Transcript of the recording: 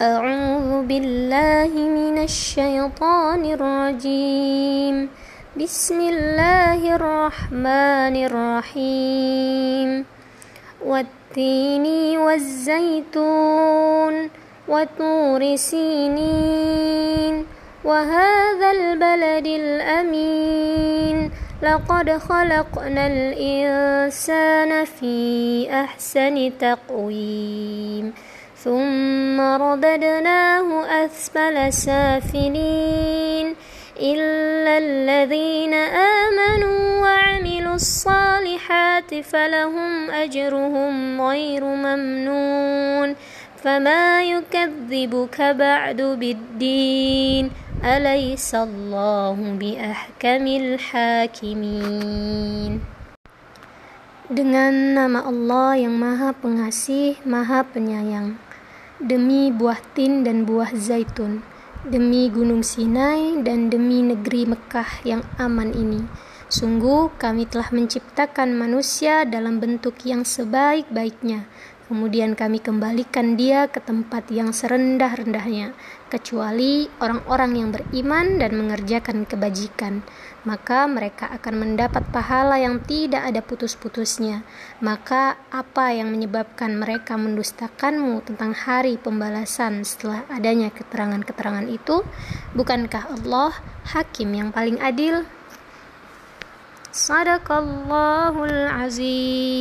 أعوذ بالله من الشيطان الرجيم. بسم الله الرحمن الرحيم. والتين والزيتون وطور سينين. وهذا البلد الأمين. لقد خلقنا الإنسان في أحسن تقويم. ثم رددناه أسفل سافلين إلا الذين آمنوا وعملوا الصالحات فلهم أجرهم غير ممنون فما يكذبك بعد بالدين أليس الله بأحكم الحاكمين Dengan nama Allah yang Maha Pengasih, Maha Penyayang. Demi buah tin dan buah zaitun, demi gunung Sinai dan demi negeri Mekah yang aman ini. Sungguh kami telah menciptakan manusia dalam bentuk yang sebaik-baiknya Kemudian kami kembalikan dia ke tempat yang serendah-rendahnya, kecuali orang-orang yang beriman dan mengerjakan kebajikan. Maka mereka akan mendapat pahala yang tidak ada putus-putusnya. Maka apa yang menyebabkan mereka mendustakanmu tentang hari pembalasan setelah adanya keterangan-keterangan itu? Bukankah Allah hakim yang paling adil? Sadaqallahul azim